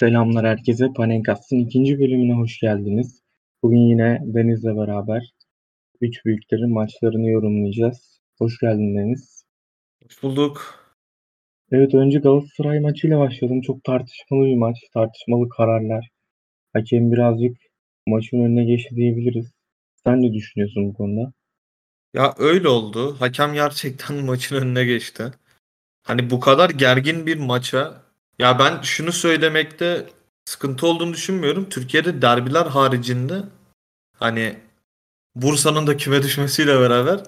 Selamlar herkese. Panenkast'ın ikinci bölümüne hoş geldiniz. Bugün yine Deniz'le beraber üç büyüklerin maçlarını yorumlayacağız. Hoş geldin Deniz. Hoş bulduk. Evet önce Galatasaray maçıyla başlayalım. Çok tartışmalı bir maç. Tartışmalı kararlar. Hakem birazcık maçın önüne geçti diyebiliriz. Sen ne düşünüyorsun bu konuda? Ya öyle oldu. Hakem gerçekten maçın önüne geçti. Hani bu kadar gergin bir maça ya ben şunu söylemekte sıkıntı olduğunu düşünmüyorum. Türkiye'de derbiler haricinde hani Bursa'nın da küme düşmesiyle beraber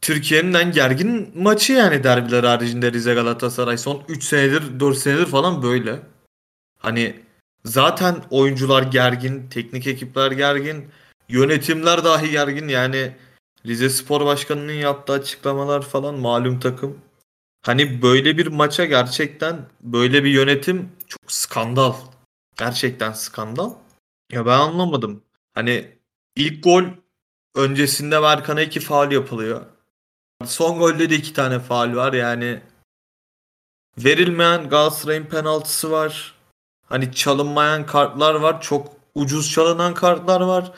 Türkiye'nin en gergin maçı yani derbiler haricinde Rize Galatasaray son 3 senedir 4 senedir falan böyle. Hani zaten oyuncular gergin, teknik ekipler gergin, yönetimler dahi gergin yani Rize Spor Başkanı'nın yaptığı açıklamalar falan malum takım. Hani böyle bir maça gerçekten böyle bir yönetim çok skandal. Gerçekten skandal. Ya ben anlamadım. Hani ilk gol öncesinde Berkan'a iki faal yapılıyor. Son golde de iki tane faal var yani. Verilmeyen Galatasaray'ın penaltısı var. Hani çalınmayan kartlar var. Çok ucuz çalınan kartlar var.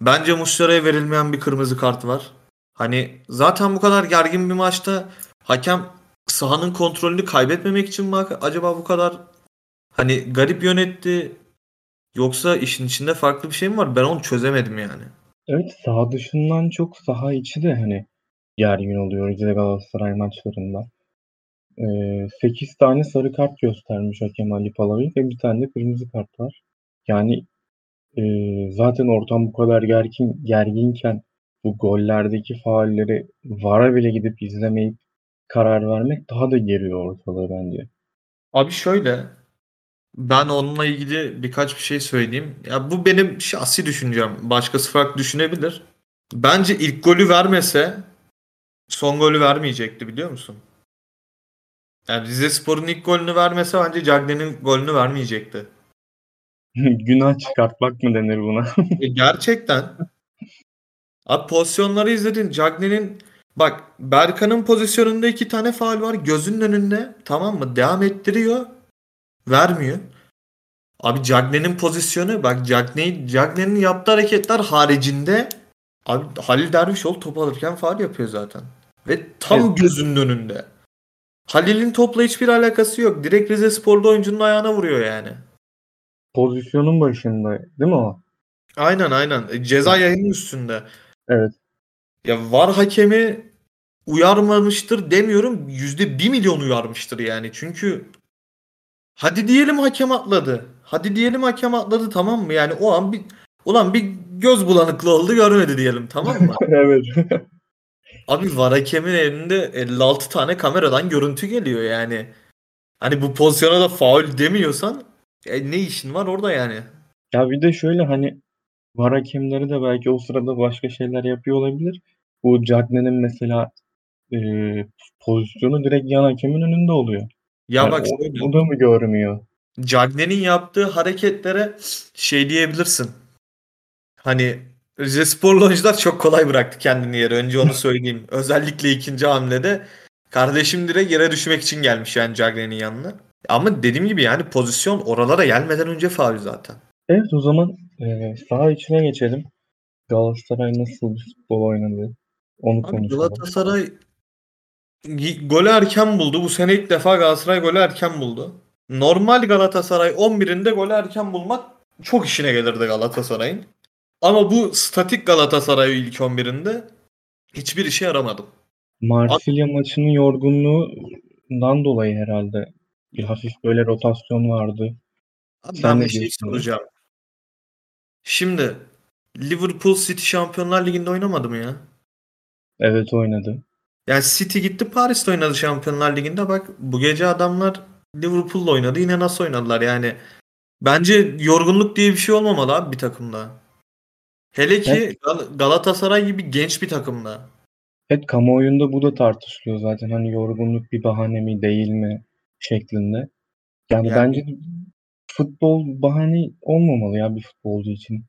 Bence Muslera'ya verilmeyen bir kırmızı kart var. Hani zaten bu kadar gergin bir maçta hakem sahanın kontrolünü kaybetmemek için mi acaba bu kadar hani garip yönetti yoksa işin içinde farklı bir şey mi var? Ben onu çözemedim yani. Evet saha dışından çok saha içi de hani gergin oluyor Rize Galatasaray maçlarında. Ee, 8 tane sarı kart göstermiş hakem Ali Palavik ve bir tane de kırmızı kart var. Yani e, zaten ortam bu kadar gergin gerginken bu gollerdeki faulleri VAR'a bile gidip izlemeyip karar vermek daha da geriyor ortalığı bence. Abi şöyle ben onunla ilgili birkaç bir şey söyleyeyim. Ya bu benim şahsi düşüncem. Başkası farklı düşünebilir. Bence ilk golü vermese son golü vermeyecekti biliyor musun? Yani Rize Spor'un ilk golünü vermese bence Cagney'in golünü vermeyecekti. Günah çıkartmak mı denir buna? e gerçekten. Abi pozisyonları izledin. Cagney'in bak Berkan'ın pozisyonunda iki tane faal var. Gözünün önünde tamam mı? Devam ettiriyor. Vermiyor. Abi Cagney'in pozisyonu bak Cagney, Cagney'in yaptığı hareketler haricinde abi Halil Dervişoğlu top alırken faal yapıyor zaten. Ve tam evet. gözünün önünde. Halil'in topla hiçbir alakası yok. Direkt Rize Spor'da oyuncunun ayağına vuruyor yani. Pozisyonun başında değil mi o? Aynen aynen. E, ceza yayının üstünde. Evet. Ya var hakemi uyarmamıştır demiyorum. Yüzde bir milyon uyarmıştır yani. Çünkü hadi diyelim hakem atladı. Hadi diyelim hakem atladı tamam mı? Yani o an bir ulan bir göz bulanıklı oldu görmedi diyelim tamam mı? evet. Abi var hakemin elinde 56 tane kameradan görüntü geliyor yani. Hani bu pozisyona da faul demiyorsan e, ne işin var orada yani? Ya bir de şöyle hani var hakemleri de belki o sırada başka şeyler yapıyor olabilir. Bu Cagney'in mesela e, pozisyonu direkt yan hakemin önünde oluyor. Ya yani bak o, şöyle. o da mı görmüyor? Cagney'in yaptığı hareketlere şey diyebilirsin. Hani Rize Sporlu oyuncular çok kolay bıraktı kendini yere. Önce onu söyleyeyim. Özellikle ikinci hamlede kardeşim direkt yere düşmek için gelmiş yani Cagney'in yanına. Ama dediğim gibi yani pozisyon oralara gelmeden önce faul zaten. Evet o zaman e, saha içine geçelim. Galatasaray nasıl bir futbol oynadı? Onu Abi konuşalım. Galatasaray golü erken buldu. Bu sene ilk defa Galatasaray golü erken buldu. Normal Galatasaray 11'inde golü erken bulmak çok işine gelirdi Galatasaray'ın. Ama bu statik Galatasaray ilk 11'inde hiçbir işe yaramadı. Marsilya maçının yorgunluğundan dolayı herhalde bir hafif böyle rotasyon vardı. Abi Sen ben bir şey soracağım. Şimdi Liverpool City Şampiyonlar Ligi'nde oynamadı mı ya? Evet oynadı. Yani City gitti Paris'te oynadı Şampiyonlar Ligi'nde. Bak bu gece adamlar Liverpool'la oynadı. Yine nasıl oynadılar yani. Bence yorgunluk diye bir şey olmamalı abi bir takımda. Hele ki Evet. Gal- Galatasaray gibi genç bir takımda. Evet kamuoyunda bu da tartışılıyor zaten. Hani yorgunluk bir bahane mi değil mi şeklinde. Yani, Yani- bence futbol bahane olmamalı ya bir futbolcu için.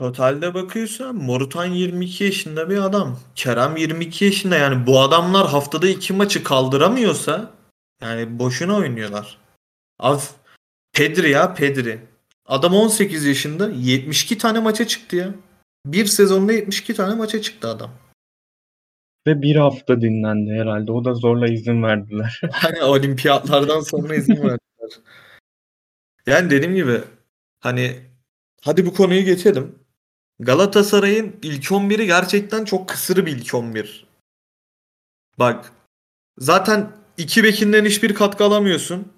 Totalde bakıyorsan Morutan 22 yaşında bir adam. Kerem 22 yaşında yani bu adamlar haftada iki maçı kaldıramıyorsa yani boşuna oynuyorlar. Abi Pedri ya Pedri. Adam 18 yaşında 72 tane maça çıktı ya. Bir sezonda 72 tane maça çıktı adam. Ve bir hafta dinlendi herhalde. O da zorla izin verdiler. Hani olimpiyatlardan sonra izin verdiler. Yani dediğim gibi hani hadi bu konuyu geçelim. Galatasaray'ın ilk 11'i gerçekten çok kısır bir ilk 11. Bak zaten iki bekinden hiçbir katkı alamıyorsun.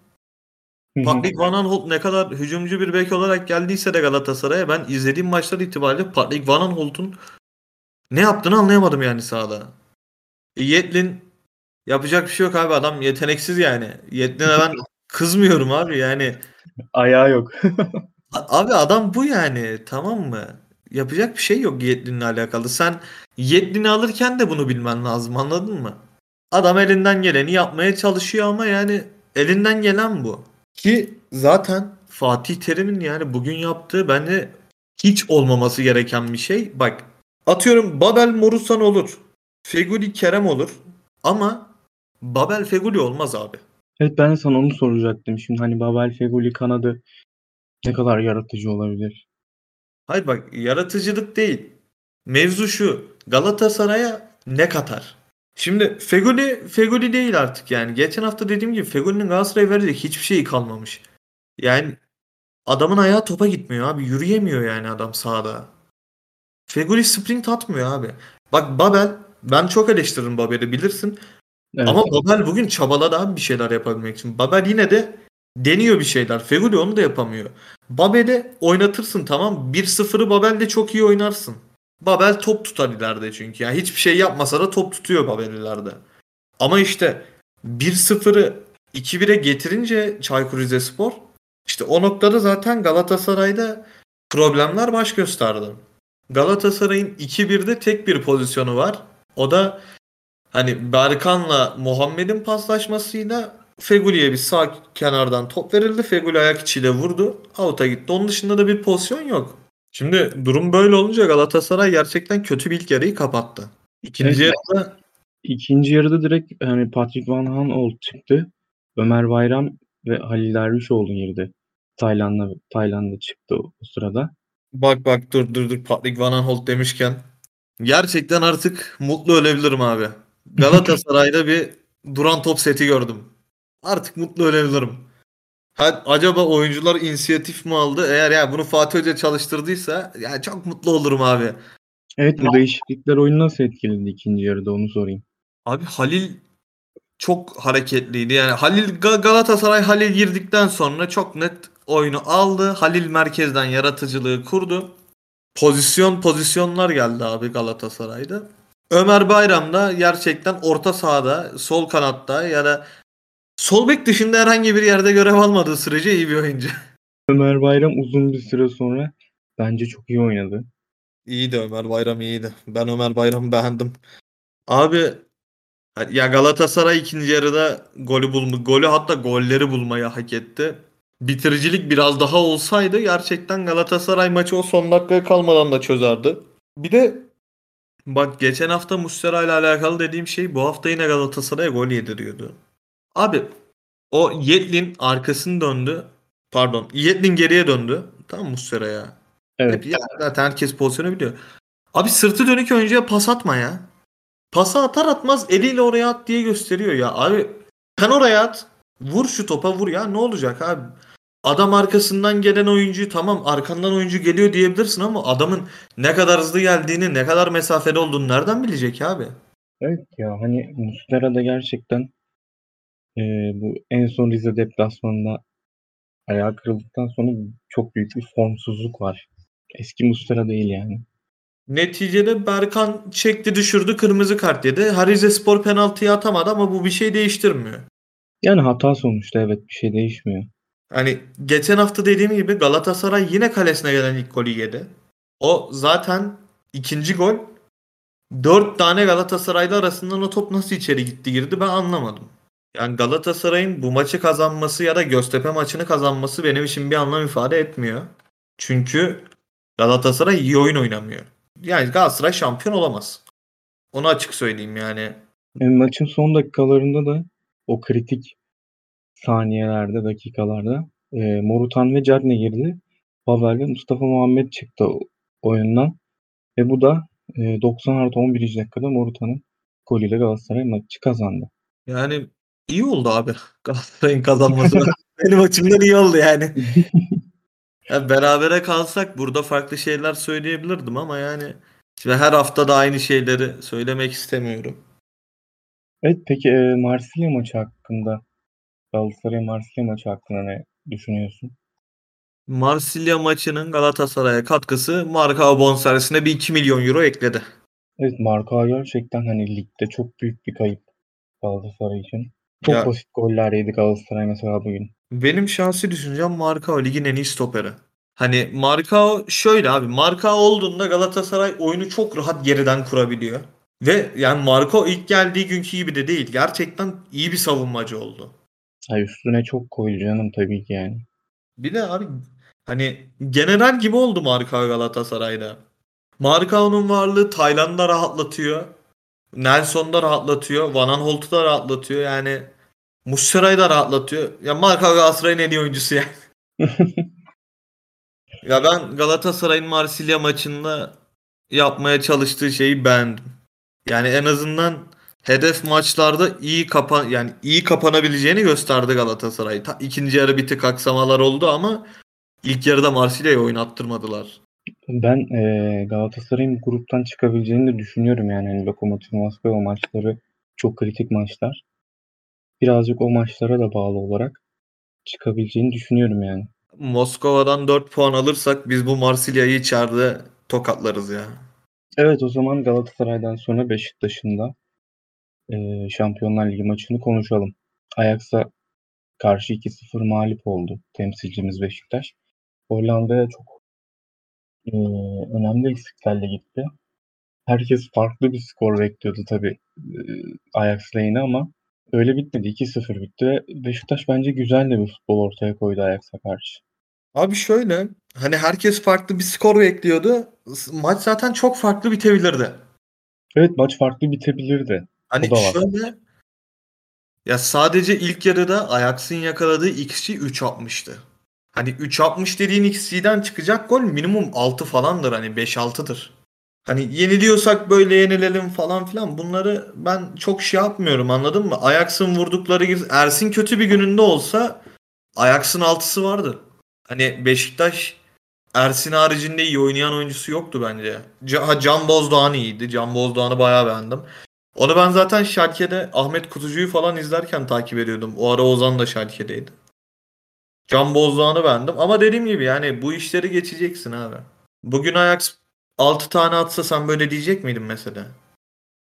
Patrick Van Aanholt ne kadar hücumcu bir bek olarak geldiyse de Galatasaray'a ben izlediğim maçlar itibariyle Patrick Van Aanholt'un ne yaptığını anlayamadım yani sahada. E, Yetlin yapacak bir şey yok abi adam yeteneksiz yani. Yetlin'e ben kızmıyorum abi yani. Ayağı yok. Abi adam bu yani tamam mı? Yapacak bir şey yok Yetlin'le alakalı. Sen Yetlin'i alırken de bunu bilmen lazım anladın mı? Adam elinden geleni yapmaya çalışıyor ama yani elinden gelen bu. Ki zaten Fatih Terim'in yani bugün yaptığı bence hiç olmaması gereken bir şey. Bak atıyorum Babel Morusan olur. Feguli Kerem olur. Ama Babel Feguli olmaz abi. Evet ben de sana onu soracaktım. Şimdi hani Babel Feguli kanadı ne kadar yaratıcı olabilir? Hayır bak yaratıcılık değil. Mevzu şu. Galatasaray'a ne katar? Şimdi Feguli Feguli değil artık yani. Geçen hafta dediğim gibi Feguli'nin Galatasaray'a verecek hiçbir şeyi kalmamış. Yani adamın ayağı topa gitmiyor abi. Yürüyemiyor yani adam sahada. Feguli sprint atmıyor abi. Bak Babel ben çok eleştiririm Babel'i bilirsin. Evet. Ama Babel bugün çabaladı abi bir şeyler yapabilmek için. Babel yine de deniyor bir şeyler. Feguli onu da yapamıyor. Babel'i oynatırsın tamam. 1-0'ı Babel'de çok iyi oynarsın. Babel top tutar ileride çünkü. Yani hiçbir şey yapmasa da top tutuyor Babel ileride. Ama işte 1-0'ı 2-1'e getirince Çaykur Rizespor işte o noktada zaten Galatasaray'da problemler baş gösterdi. Galatasaray'ın 2-1'de tek bir pozisyonu var. O da hani Berkan'la Muhammed'in paslaşmasıyla Feguli'ye bir sağ kenardan top verildi. Feguli ayak içiyle vurdu. Out'a gitti. Onun dışında da bir pozisyon yok. Şimdi durum böyle olunca Galatasaray gerçekten kötü bir ilk yarıyı kapattı. İkinci Evet. yarıda İkinci yarıda direkt hani Patrick Van Aanholt çıktı. Ömer Bayram ve Halil Dervişoğlu girdi. Tayland'da Tayland'da çıktı o, o sırada. bak bak dur dur dur Patrick Van Aanholt demişken gerçekten artık mutlu ölebilirim abi. Galatasaray'da bir duran top seti gördüm. Artık mutlu ölebilirim. Ha, acaba oyuncular inisiyatif mi aldı? Eğer ya bunu Fatih Hoca çalıştırdıysa ya çok mutlu olurum abi. Evet bu değişiklikler oyunu nasıl etkiledi ikinci yarıda onu sorayım. Abi Halil çok hareketliydi. Yani Halil Ga- Galatasaray Halil girdikten sonra çok net oyunu aldı. Halil merkezden yaratıcılığı kurdu. Pozisyon pozisyonlar geldi abi Galatasaray'da. Ömer Bayram da gerçekten orta sahada, sol kanatta ya da sol bek dışında herhangi bir yerde görev almadığı sürece iyi bir oyuncu. Ömer Bayram uzun bir süre sonra bence çok iyi oynadı. İyiydi Ömer Bayram iyiydi. Ben Ömer Bayram'ı beğendim. Abi ya Galatasaray ikinci yarıda golü bulma, golü hatta golleri bulmayı hak etti. Bitiricilik biraz daha olsaydı gerçekten Galatasaray maçı o son dakikaya kalmadan da çözerdi. Bir de bak geçen hafta Muslera ile alakalı dediğim şey bu hafta yine Galatasaray'a gol yediriyordu. Abi o Yetlin arkasını döndü. Pardon. Yetlin geriye döndü. Tamam Muslera'ya. Evet. Hep ya zaten herkes pozisyonu biliyor. Abi sırtı dönük oyuncuya pas atma ya. Pası atar atmaz eliyle oraya at diye gösteriyor ya. Abi sen oraya at. Vur şu topa vur ya. Ne olacak abi? Adam arkasından gelen oyuncuyu tamam arkandan oyuncu geliyor diyebilirsin ama adamın ne kadar hızlı geldiğini, ne kadar mesafede olduğunu nereden bilecek abi? Evet ya hani Muslera da gerçekten eee, bu en son Rize deplasmanında ayağı kırıldıktan sonra çok büyük bir formsuzluk var. Eski Muslera değil yani. Neticede Berkan çekti düşürdü kırmızı kart yedi. Harize Spor penaltıyı atamadı ama bu bir şey değiştirmiyor. Yani hata sonuçta evet bir şey değişmiyor. Hani geçen hafta dediğim gibi Galatasaray yine kalesine gelen ilk golü yedi. O zaten ikinci gol. Dört tane Galatasaraylı arasından o top nasıl içeri gitti girdi ben anlamadım. Yani Galatasaray'ın bu maçı kazanması ya da Göztepe maçını kazanması benim için bir anlam ifade etmiyor. Çünkü Galatasaray iyi oyun oynamıyor. Yani Galatasaray şampiyon olamaz. Onu açık söyleyeyim yani. E, maçın son dakikalarında da o kritik saniyelerde, dakikalarda e, Morutan ve Cagne girdi. Pavel ve Mustafa Muhammed çıktı oyundan. Ve bu da e, 90 artı 11. dakikada Morutan'ın golüyle Galatasaray maçı kazandı. Yani iyi oldu abi Galatasaray'ın kazanması. Benim açımdan iyi oldu yani. ya berabere kalsak burada farklı şeyler söyleyebilirdim ama yani ve her hafta da aynı şeyleri söylemek istemiyorum. Evet peki e, Marsilya maçı hakkında Galatasaray Marsilya maçı hakkında ne düşünüyorsun? Marsilya maçının Galatasaray'a katkısı Marka bonservisine bir 2 milyon euro ekledi. Evet Marka gerçekten hani ligde çok büyük bir kayıp Galatasaray için. Çok Ya- basit goller yedi Galatasaray mesela bugün. Benim şahsi düşüncem Markao ligin en iyi stoperi. Hani Markao şöyle abi Markao olduğunda Galatasaray oyunu çok rahat geriden kurabiliyor. Ve yani Markao ilk geldiği günkü gibi de değil. Gerçekten iyi bir savunmacı oldu. Ha, üstüne çok koydu canım tabii ki yani. Bir de abi hani general gibi oldu Markao Galatasaray'da. Markao'nun varlığı Tayland'da rahatlatıyor. Nelson'da rahatlatıyor. Van Aanholt'u da rahatlatıyor. Yani Muslera'yı da rahatlatıyor. Ya Markao Galatasaray'ın en iyi oyuncusu ya. Ya ben Galatasaray'ın Marsilya maçında yapmaya çalıştığı şeyi beğendim. Yani en azından hedef maçlarda iyi kapan yani iyi kapanabileceğini gösterdi Galatasaray. Ta, ikinci yarı bir tık aksamalar oldu ama ilk yarıda Marsilya'yı oynattırmadılar. Ben e, Galatasaray'ın gruptan çıkabileceğini de düşünüyorum yani. Hani Lokomotiv Moskova maçları çok kritik maçlar. Birazcık o maçlara da bağlı olarak çıkabileceğini düşünüyorum yani. Moskova'dan 4 puan alırsak biz bu Marsilya'yı içeride tokatlarız ya. Evet o zaman Galatasaray'dan sonra Beşiktaş'ın da e, Şampiyonlar Ligi maçını konuşalım. Ajax'a karşı 2-0 mağlup oldu temsilcimiz Beşiktaş. Hollanda'ya çok e, önemli eksiklerle gitti. Herkes farklı bir skor bekliyordu tabii e, Ajax lehine ama öyle bitmedi. 2-0 bitti ve Beşiktaş bence güzel de bir futbol ortaya koydu Ajax'a karşı. Abi şöyle hani herkes farklı bir skor bekliyordu. Maç zaten çok farklı bitebilirdi. Evet maç farklı bitebilirdi. Hani da var. şöyle ya sadece ilk yarıda Ajax'ın yakaladığı XG 3.60'tı. Hani 3.60 dediğin XG'den çıkacak gol minimum 6 falandır hani 5-6'dır. Hani yeniliyorsak böyle yenilelim falan filan bunları ben çok şey yapmıyorum anladın mı? Ajax'ın vurdukları gibi Ersin kötü bir gününde olsa Ajax'ın 6'sı vardı. Hani Beşiktaş Ersin haricinde iyi oynayan oyuncusu yoktu bence. Ha, Can Bozdoğan iyiydi. Can Bozdoğan'ı bayağı beğendim. Onu ben zaten Schalke'de Ahmet Kutucu'yu falan izlerken takip ediyordum. O ara Ozan da Schalke'deydi. Can Bozdoğan'ı beğendim. Ama dediğim gibi yani bu işleri geçeceksin abi. Bugün Ajax 6 tane atsa sen böyle diyecek miydin mesela?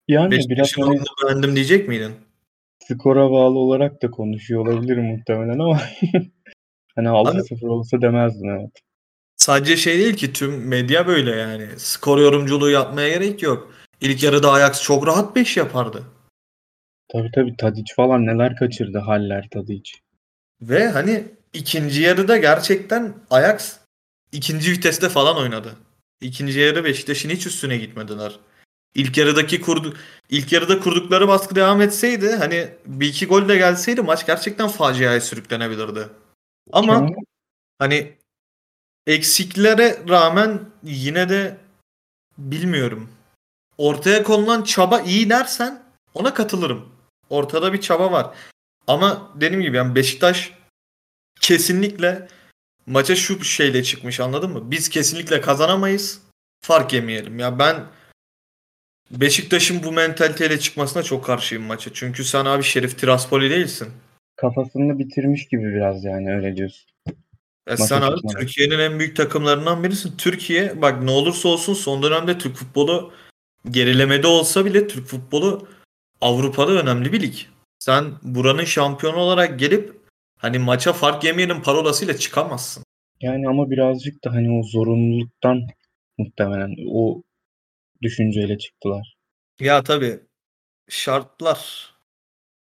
Yani biraz Beşiktaş'ın hani beğendim diyecek miydin? skora bağlı olarak da konuşuyor olabilirim muhtemelen ama hani 6-0 olsa demezdim evet. Sadece şey değil ki tüm medya böyle yani. Skor yorumculuğu yapmaya gerek yok. İlk yarıda Ajax çok rahat 5 yapardı. Tabii tabii Tadic falan neler kaçırdı Haller Tadic. Ve hani ikinci yarıda gerçekten Ajax ikinci viteste falan oynadı. İkinci yarı Beşiktaş'ın hiç üstüne gitmediler. İlk yarıdaki kurdu ilk yarıda kurdukları baskı devam etseydi hani bir iki gol de gelseydi maç gerçekten faciaya sürüklenebilirdi. Ama hani eksiklere rağmen yine de bilmiyorum. Ortaya konulan çaba iyi dersen ona katılırım. Ortada bir çaba var. Ama dediğim gibi yani Beşiktaş kesinlikle maça şu şeyle çıkmış anladın mı? Biz kesinlikle kazanamayız. Fark yemeyelim. Ya ben Beşiktaş'ın bu mentaliteyle çıkmasına çok karşıyım maça. Çünkü sen abi Şerif Tiraspoli değilsin. Kafasını bitirmiş gibi biraz yani öyle diyorsun. Ya Maça sen abi. Türkiye'nin en büyük takımlarından birisin. Türkiye bak ne olursa olsun son dönemde Türk futbolu gerilemede olsa bile Türk futbolu Avrupa'da önemli bir lig. Sen buranın şampiyonu olarak gelip hani maça fark yemeyelim parolasıyla çıkamazsın. Yani ama birazcık da hani o zorunluluktan muhtemelen o düşünceyle çıktılar. Ya tabii şartlar.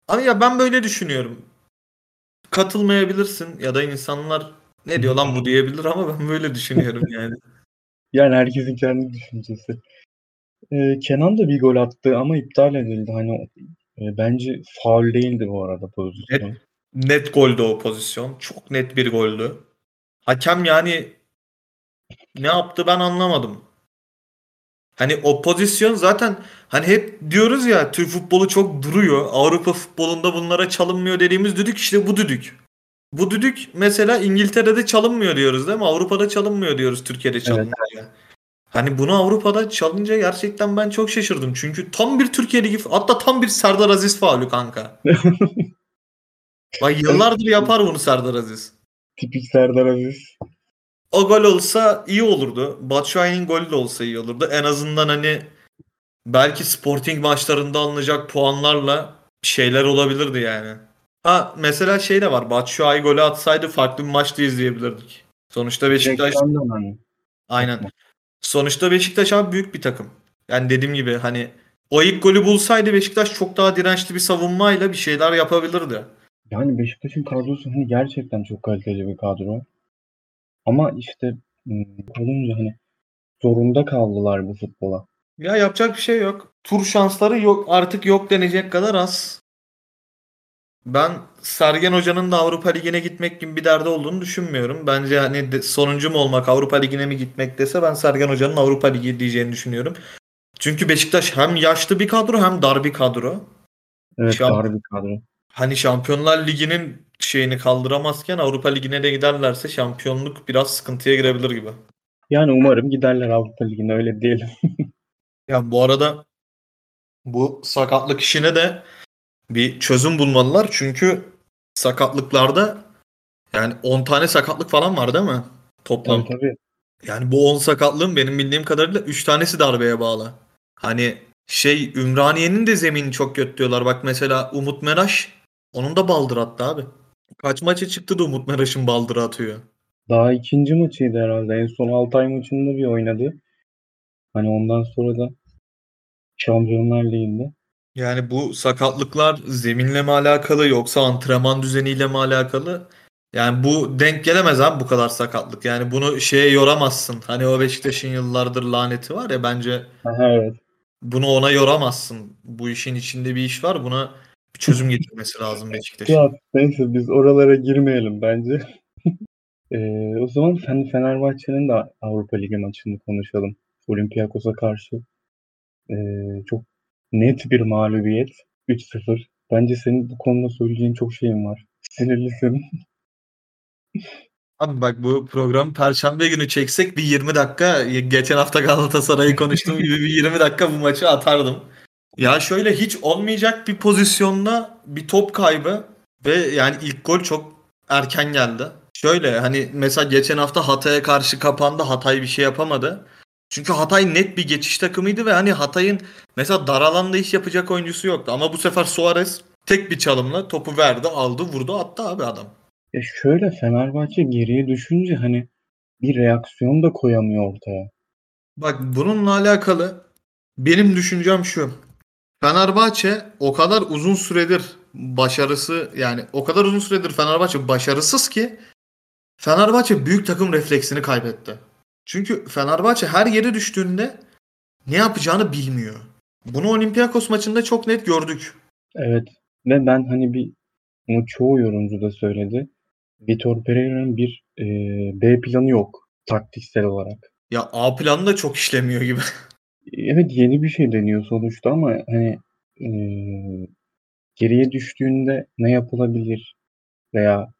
Ama ya ben böyle düşünüyorum. Katılmayabilirsin ya da insanlar ne diyor lan bu diyebilir ama ben böyle düşünüyorum yani. Yani herkesin kendi düşüncesi. Ee, Kenan da bir gol attı ama iptal edildi. Hani e, bence faul değildi bu arada pozisyon. Net goldü o pozisyon. Çok net bir goldü. Hakem yani ne yaptı ben anlamadım. Hani o pozisyon zaten hani hep diyoruz ya Türk futbolu çok duruyor. Avrupa futbolunda bunlara çalınmıyor dediğimiz düdük işte bu düdük. Bu düdük mesela İngiltere'de çalınmıyor diyoruz değil mi? Avrupa'da çalınmıyor diyoruz Türkiye'de çalınıyor. Evet. Hani bunu Avrupa'da çalınca gerçekten ben çok şaşırdım. Çünkü tam bir Türkiye Ligi hatta tam bir Serdar Aziz faulü kanka. Bak yıllardır yapar bunu Serdar Aziz. Tipik Serdar Aziz. O gol olsa iyi olurdu. Batshuayi'nin golü de olsa iyi olurdu. En azından hani belki Sporting maçlarında alınacak puanlarla şeyler olabilirdi yani. Ha mesela şey de var. Batshuayi golü atsaydı farklı bir maçta izleyebilirdik. Sonuçta Beşiktaş Aynen. Sonuçta Beşiktaş abi büyük bir takım. Yani dediğim gibi hani o ilk golü bulsaydı Beşiktaş çok daha dirençli bir savunmayla bir şeyler yapabilirdi. Yani Beşiktaş'ın kadrosu hani gerçekten çok kaliteli bir kadro. Ama işte olunca hani zorunda kaldılar bu futbola. Ya yapacak bir şey yok. Tur şansları yok artık yok denecek kadar az. Ben Sergen Hoca'nın da Avrupa Ligi'ne gitmek gibi bir derdi olduğunu düşünmüyorum. Bence hani de, sonuncu mu olmak Avrupa Ligi'ne mi gitmek dese ben Sergen Hoca'nın Avrupa Ligi diyeceğini düşünüyorum. Çünkü Beşiktaş hem yaşlı bir kadro hem dar bir kadro. Evet Şamp- dar bir kadro. Hani Şampiyonlar Ligi'nin şeyini kaldıramazken Avrupa Ligi'ne de giderlerse şampiyonluk biraz sıkıntıya girebilir gibi. Yani umarım giderler Avrupa Ligi'ne öyle diyelim. ya bu arada bu sakatlık işine de bir çözüm bulmalılar. Çünkü sakatlıklarda yani 10 tane sakatlık falan var değil mi? Toplam. Tabii, tabii. Yani bu 10 sakatlığın benim bildiğim kadarıyla 3 tanesi darbeye bağlı. Hani şey Ümraniye'nin de zemini çok kötü diyorlar. Bak mesela Umut Meraş onun da baldır attı abi. Kaç maça çıktı da Umut Meraş'ın baldırı atıyor. Daha ikinci maçıydı herhalde. En son Altay maçında bir oynadı. Hani ondan sonra da Şampiyonlar Ligi'nde. Yani bu sakatlıklar zeminle mi alakalı yoksa antrenman düzeniyle mi alakalı? Yani bu denk gelemez abi bu kadar sakatlık. Yani bunu şeye yoramazsın. Hani o Beşiktaş'ın yıllardır laneti var ya bence. Aha, evet. Bunu ona yoramazsın. Bu işin içinde bir iş var. Buna bir çözüm getirmesi lazım Beşiktaş'ın. Ya neyse biz oralara girmeyelim bence. ee, o zaman Fenerbahçe'nin de Avrupa Ligi maçını konuşalım. Olympiakos'a karşı. Ee, çok net bir mağlubiyet. 3-0. Bence senin bu konuda söyleyeceğin çok şeyin var. Sinirlisin. Abi bak bu program Perşembe günü çeksek bir 20 dakika geçen hafta Galatasaray'ı konuştuğum gibi bir 20 dakika bu maçı atardım. Ya şöyle hiç olmayacak bir pozisyonda bir top kaybı ve yani ilk gol çok erken geldi. Şöyle hani mesela geçen hafta Hatay'a karşı kapandı. Hatay bir şey yapamadı. Çünkü Hatay net bir geçiş takımıydı ve hani Hatay'ın mesela dar alanda iş yapacak oyuncusu yoktu. Ama bu sefer Suarez tek bir çalımla topu verdi, aldı, vurdu, attı abi adam. Ya şöyle Fenerbahçe geriye düşünce hani bir reaksiyon da koyamıyor ortaya. Bak bununla alakalı benim düşüncem şu. Fenerbahçe o kadar uzun süredir başarısı yani o kadar uzun süredir Fenerbahçe başarısız ki Fenerbahçe büyük takım refleksini kaybetti. Çünkü Fenerbahçe her yere düştüğünde ne yapacağını bilmiyor. Bunu Olympiakos maçında çok net gördük. Evet. Ve ben hani bir bunu çoğu yorumcu da söyledi. Vitor Pereira'nın bir e, B planı yok taktiksel olarak. Ya A planı da çok işlemiyor gibi. Evet yeni bir şey deniyor sonuçta ama hani e, geriye düştüğünde ne yapılabilir veya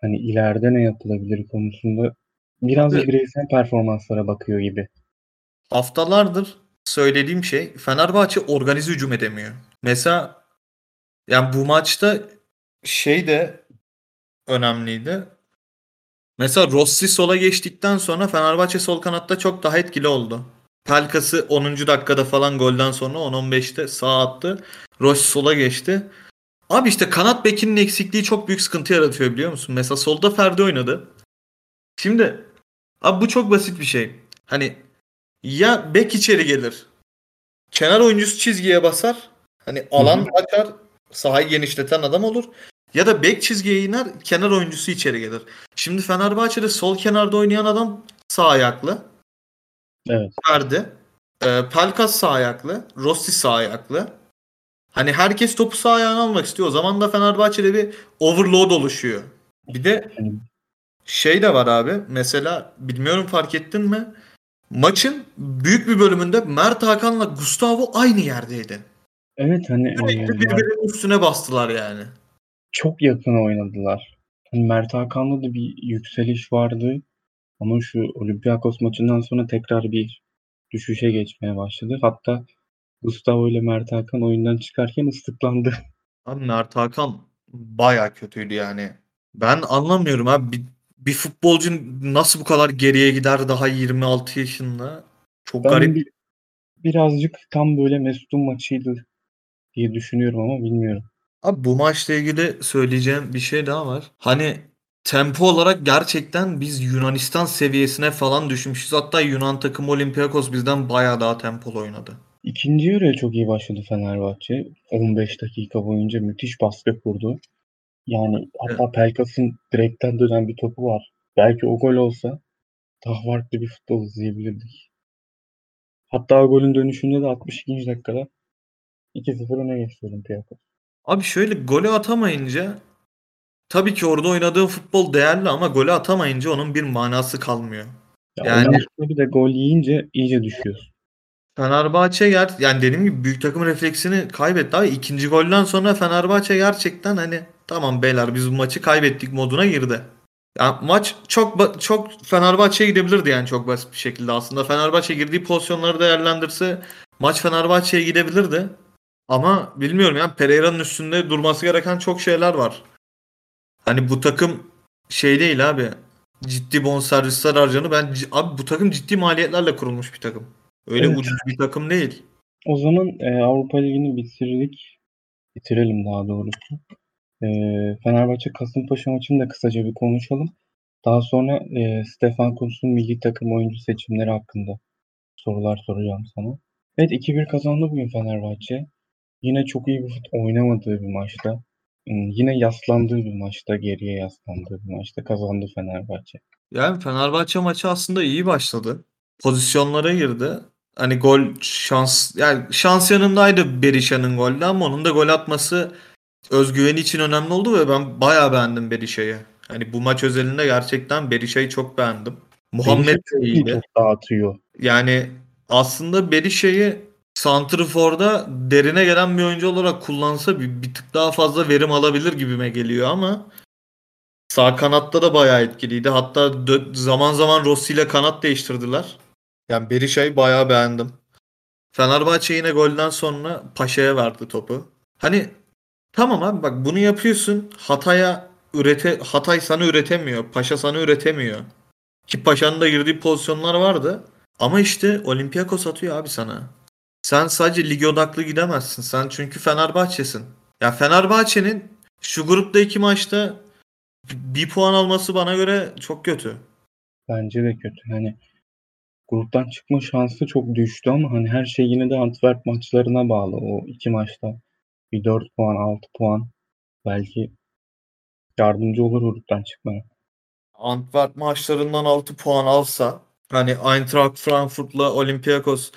hani ileride ne yapılabilir konusunda biraz da bireysel performanslara bakıyor gibi. Haftalardır söylediğim şey Fenerbahçe organize hücum edemiyor. Mesela yani bu maçta şey de önemliydi. Mesela Rossi sola geçtikten sonra Fenerbahçe sol kanatta çok daha etkili oldu. Pelkas'ı 10. dakikada falan golden sonra 10-15'te sağ attı. Rossi sola geçti. Abi işte kanat bekinin eksikliği çok büyük sıkıntı yaratıyor biliyor musun? Mesela solda Ferdi oynadı. Şimdi abi bu çok basit bir şey. Hani ya bek içeri gelir. Kenar oyuncusu çizgiye basar. Hani alan açar. Sahayı genişleten adam olur. Ya da bek çizgiye iner. Kenar oyuncusu içeri gelir. Şimdi Fenerbahçe'de sol kenarda oynayan adam sağ ayaklı. Evet. Ferdi. E, Pelkas sağ ayaklı. Rossi sağ ayaklı. Hani herkes topu sağ ayağına almak istiyor. O zaman da Fenerbahçe'de bir overload oluşuyor. Bir de şey de var abi. Mesela bilmiyorum fark ettin mi? Maçın büyük bir bölümünde Mert Hakan'la Gustavo aynı yerdeydi. evet hani Sürekli birbirinin üstüne bastılar yani. çok yakın oynadılar. Hani Mert Hakan'da da bir yükseliş vardı. Ama şu Olympiakos maçından sonra tekrar bir düşüşe geçmeye başladı. Hatta Gustavo ile Mert Hakan oyundan çıkarken ıslıklandı. Abi Mert Hakan baya kötüydü yani. Ben anlamıyorum abi. Bir, bir futbolcu nasıl bu kadar geriye gider daha 26 yaşında? Çok Ben garip. bir, birazcık tam böyle Mesut'un maçıydı diye düşünüyorum ama bilmiyorum. Abi bu maçla ilgili söyleyeceğim bir şey daha var. Hani tempo olarak gerçekten biz Yunanistan seviyesine falan düşmüşüz. Hatta Yunan takımı Olympiakos bizden bayağı daha tempolu oynadı. İkinci yarıya çok iyi başladı Fenerbahçe. 15 dakika boyunca müthiş baskı kurdu. Yani hatta Pelkas'ın direkten dönen bir topu var. Belki o gol olsa daha farklı bir futbol izleyebilirdik. Hatta o golün dönüşünde de 62. dakikada 2-0 öne geçti Olympiakos. Abi şöyle golü atamayınca tabii ki orada oynadığın futbol değerli ama golü atamayınca onun bir manası kalmıyor. Ya Yani- bir de gol yiyince iyice düşüyorsun. Fenerbahçe ger yani dediğim gibi büyük takım refleksini kaybetti abi. ikinci golden sonra Fenerbahçe gerçekten hani tamam beyler biz bu maçı kaybettik moduna girdi. Yani maç çok çok Fenerbahçe'ye gidebilirdi yani çok basit bir şekilde aslında. Fenerbahçe girdiği pozisyonları değerlendirse maç Fenerbahçe'ye gidebilirdi. Ama bilmiyorum yani Pereira'nın üstünde durması gereken çok şeyler var. Hani bu takım şey değil abi. Ciddi bonservisler harcanı. Ben abi bu takım ciddi maliyetlerle kurulmuş bir takım. Öyle Evet. ucuz bir takım değil. O zaman e, Avrupa Ligi'ni bitirdik. Bitirelim daha doğrusu. E, Fenerbahçe Kasımpaşa maçını da kısaca bir konuşalım. Daha sonra e, Stefan Kuntz'un milli takım oyuncu seçimleri hakkında sorular soracağım sana. Evet 2-1 kazandı bugün Fenerbahçe. Yine çok iyi bir fut- oynamadığı bir maçta. Yine yaslandığı bir maçta, geriye yaslandığı bir maçta kazandı Fenerbahçe. Yani Fenerbahçe maçı aslında iyi başladı. Pozisyonlara girdi. Hani gol şans yani şans yanındaydı Berisha'nın golde ama onun da gol atması özgüveni için önemli oldu ve ben bayağı beğendim Berisha'yı. Hani bu maç özelinde gerçekten Berisha'yı çok beğendim. Muhammed de çok iyi iyiydi. top dağıtıyor. Yani aslında Berisha'yı Santrfor'da derine gelen bir oyuncu olarak kullansa bir, bir tık daha fazla verim alabilir gibime geliyor ama sağ kanatta da bayağı etkiliydi. Hatta dö- zaman zaman Rossi ile kanat değiştirdiler. Yani Berisha'yı bayağı beğendim. Fenerbahçe yine golden sonra Paşa'ya verdi topu. Hani tamam abi bak bunu yapıyorsun. Hatay'a ürete Hatay sana üretemiyor. Paşa sana üretemiyor. Ki Paşa'nın da girdiği pozisyonlar vardı. Ama işte Olympiakos atıyor abi sana. Sen sadece lig odaklı gidemezsin. Sen çünkü Fenerbahçe'sin. Ya Fenerbahçe'nin şu grupta iki maçta bir puan alması bana göre çok kötü. Bence de kötü. Hani gruptan çıkma şansı çok düştü ama hani her şey yine de Antwerp maçlarına bağlı. O iki maçta bir 4 puan, 6 puan belki yardımcı olur gruptan çıkmaya. Antwerp maçlarından 6 puan alsa hani Eintracht Frankfurt'la Olympiakos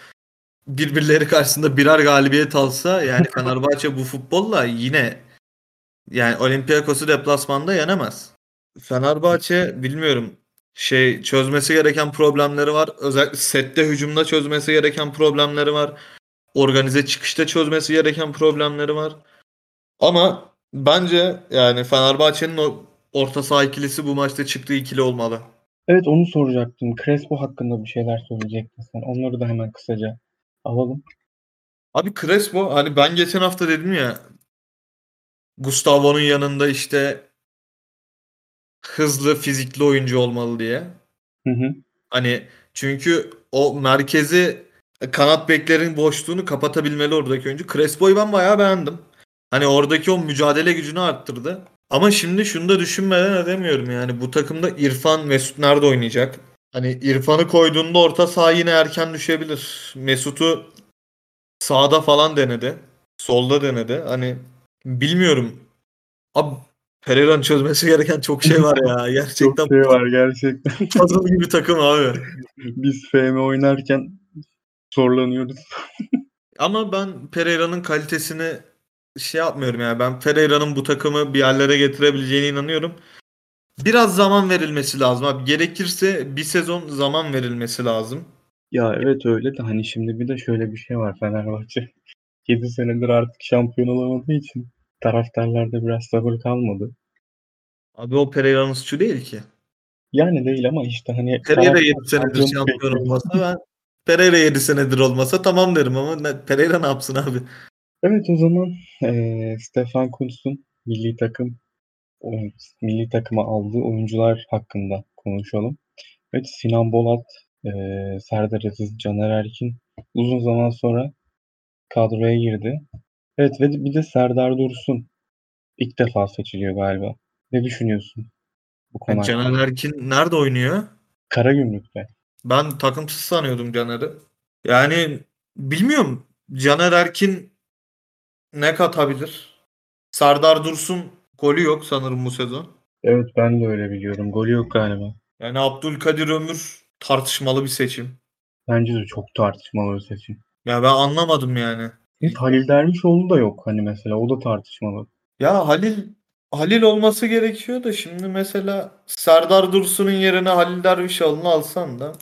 birbirleri karşısında birer galibiyet alsa yani Fenerbahçe bu futbolla yine yani Olympiakos'u deplasmanda yenemez. Fenerbahçe bilmiyorum şey çözmesi gereken problemleri var. Özellikle sette hücumda çözmesi gereken problemleri var. Organize çıkışta çözmesi gereken problemleri var. Ama bence yani Fenerbahçe'nin o orta saha ikilisi bu maçta çıktığı ikili olmalı. Evet onu soracaktım. Crespo hakkında bir şeyler söyleyecektin sen. Onları da hemen kısaca alalım. Abi Crespo hani ben geçen hafta dedim ya Gustavo'nun yanında işte hızlı fizikli oyuncu olmalı diye. Hı hı. Hani çünkü o merkezi kanat beklerin boşluğunu kapatabilmeli oradaki oyuncu. Crespo'yu ben bayağı beğendim. Hani oradaki o mücadele gücünü arttırdı. Ama şimdi şunu da düşünmeden edemiyorum yani. Bu takımda İrfan, Mesut nerede oynayacak? Hani İrfan'ı koyduğunda orta saha yine erken düşebilir. Mesut'u sağda falan denedi. Solda denedi. Hani bilmiyorum. Abi Pereira'nın çözmesi gereken çok şey var ya. Gerçekten Çok şey var gerçekten. puzzle gibi takım abi. Biz FM oynarken zorlanıyoruz. Ama ben Pereira'nın kalitesini şey yapmıyorum ya. Ben Pereira'nın bu takımı bir yerlere getirebileceğine inanıyorum. Biraz zaman verilmesi lazım abi. Gerekirse bir sezon zaman verilmesi lazım. Ya evet öyle de hani şimdi bir de şöyle bir şey var Fenerbahçe. 7 senedir artık şampiyon olamadığı için taraftarlarda biraz sabır kalmadı. Abi o Pereira'nın suçu değil ki. Yani değil ama işte hani Pereira taraftar 7 senedir şampiyon olmasa ben Pereira 7 senedir olmasa tamam derim ama ne, Pereira ne yapsın abi? Evet o zaman eee Stefan Kuntz'un milli takım milli takıma aldığı oyuncular hakkında konuşalım. Evet Sinan Bolat, eee Serdar Aziz, Caner Erkin uzun zaman sonra kadroya girdi. Evet ve bir de Serdar Dursun ilk defa seçiliyor galiba. Ne düşünüyorsun bu konu Yani? Caner Erkin nerede oynuyor? Karagümrük'te. Ben takımsız sanıyordum Caner'i. Yani bilmiyorum. Caner Erkin ne katabilir? Serdar Dursun golü yok sanırım bu sezon. Evet ben de öyle biliyorum. Golü yok galiba. Yani Abdülkadir Ömür tartışmalı bir seçim. Bence de çok tartışmalı bir seçim. Ya ben anlamadım yani. Evet, Halil Dervişoğlu da yok hani mesela o da tartışmalı. Ya Halil Halil olması gerekiyor da şimdi mesela Serdar Dursun'un yerine Halil Dervişoğlu'nu alsan da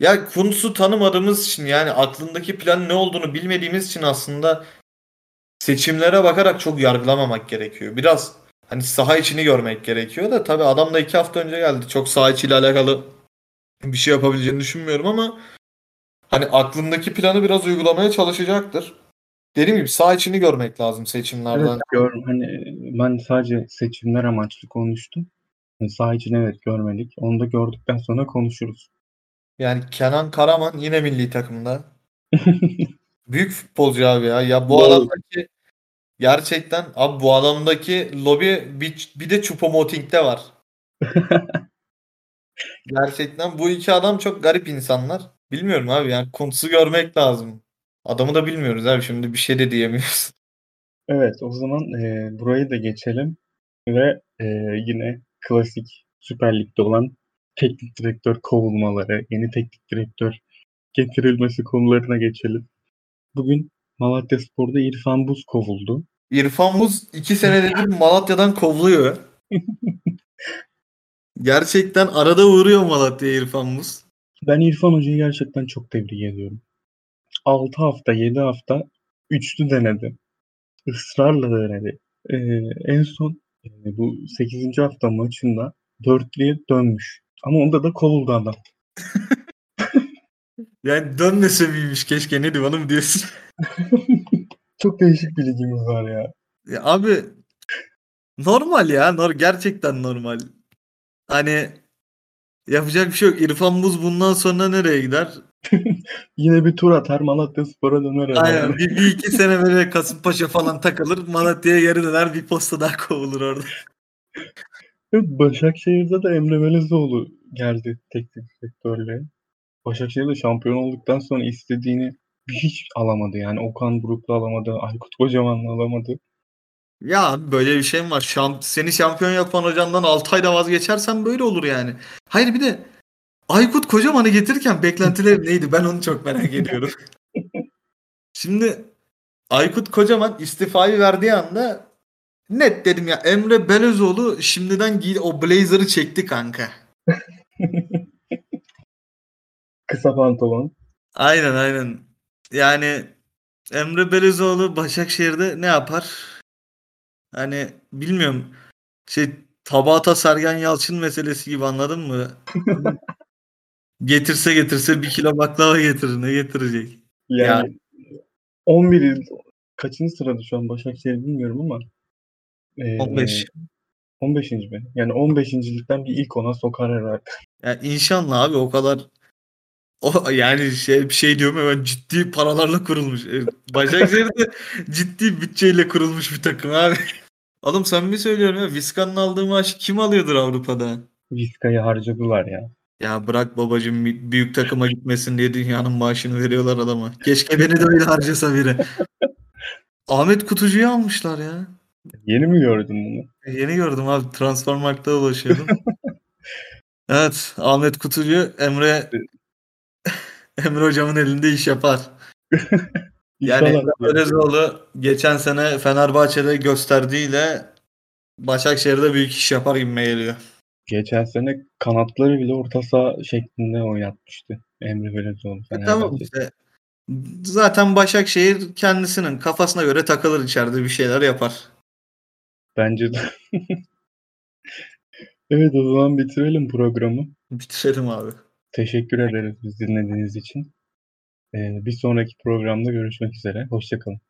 ya Kuntz'u tanımadığımız için yani aklındaki plan ne olduğunu bilmediğimiz için aslında seçimlere bakarak çok yargılamamak gerekiyor. Biraz hani saha içini görmek gerekiyor da tabii adam da iki hafta önce geldi. Çok saha içiyle alakalı bir şey yapabileceğini düşünmüyorum ama hani aklındaki planı biraz uygulamaya çalışacaktır. Dediğim gibi saha içini görmek lazım seçimlerden. Evet gör hani ben sadece seçimler amaçlı konuştum. Yani saha için evet görmedik. Onu da gördükten sonra konuşuruz. Yani Kenan Karaman yine milli takımda. Büyük futbolcu abi ya. Ya bu adamdaki gerçekten abi bu adamdaki lobi bir, bir de Choupo-Moting'de var. Gerçekten bu iki adam çok garip insanlar. Bilmiyorum abi yani Kuntz'u görmek lazım. Adamı da bilmiyoruz abi şimdi bir şey de diyemiyoruz. Evet o zaman e, burayı da geçelim ve e, yine klasik Süper Lig'de olan teknik direktör kovulmaları, yeni teknik direktör getirilmesi konularına geçelim. Bugün Malatyaspor'da İrfan Buz kovuldu. İrfan Buz iki senedir Malatya'dan kovuluyor. Gerçekten arada uğruyor Malatya'ya İrfan Buz. Ben İrfan Hoca'yı gerçekten çok tebrik ediyorum. 6 hafta, 7 hafta üçlü denedi. Israrla denedi. Ee, en son e, bu 8. hafta maçında dörtlüye dönmüş. Ama onda da kovuldu adam. Yani dönmese miymiş keşke ne diyorum diyorsun. Çok değişik bir ligimiz var ya. Ya abi normal ya. Nor gerçekten normal. Hani yapacak bir şey yok. İrfan Buz bundan sonra nereye gider? Yine bir tur atar Malatyaspor'a döner herhalde. Aynen bir, bir iki sene böyle Kasımpaşa falan takılır. Malatya'ya geri döner bir posta daha kovulur orada. Evet, Başakşehir'de de Emre Belezoğlu geldi teknik direktörle. Başakşehir de şampiyon olduktan sonra istediğini hiç alamadı. Yani Okan Buruk'la alamadı, Aykut Kocaman'la alamadı. Ya böyle bir şey mi var? Şam, seni şampiyon yapan hocandan 6 ayda vazgeçersen böyle olur yani. Hayır bir de Aykut Kocaman'ı getirirken beklentiler neydi? Ben onu çok merak ediyorum. Şimdi Aykut Kocaman istifayı verdiği anda net dedim ya Emre Belözoğlu şimdiden giy o blazer'ı çekti kanka. Kısa pantolon. Aynen aynen. Yani Emre Belözoğlu Başakşehir'de ne yapar? Hani bilmiyorum. Şey Tabata Sergen Yalçın meselesi gibi anladın mı? Getirse getirse bir kilo baklava getirir. Ne getirecek? Yani 11 il kaçıncı sırada şu an Başakşehir bilmiyorum ama e, 15. 15. mi? Yani 15. ligden bir ilk ona sokar herhalde. Ya inşallah abi o kadar o yani şey bir şey diyorum hemen ciddi paralarla kurulmuş. E, Başakşehir'de ciddi bütçeyle kurulmuş bir takım abi. Oğlum sen mi söylüyorum ya Vizca'nın aldığı maaşı kim alıyordur Avrupa'da? Vizca'yı harcadılar ya. Ya bırak babacığım bir- büyük takıma gitmesin diye dünyanın maaşını veriyorlar adama. Keşke beni de öyle harcasa biri. Ahmet Kutucu'yu almışlar ya. Yeni mi gördün bunu? Yeni gördüm abi. Transfermarkt'ta dolaşıyordum. evet. Ahmet Kutucu Emre Emre hocamın elinde iş yapar. Yani. Belözoğlu geçen sene Fenerbahçe'de gösterdiğiyle Başakşehir'de büyük iş yapar gibime geliyor. Geçen sene kanatları bile orta saha şeklinde oynatmıştı Emre Belözoğlu. E tamam işte. Zaten Başakşehir kendisinin kafasına göre takılır içeride bir şeyler yapar. Bence de. Evet o zaman bitirelim programı. Bitirelim abi. Teşekkür ederiz biz dinlediğiniz için. Ee, bir sonraki programda görüşmek üzere. Hoşça kalın.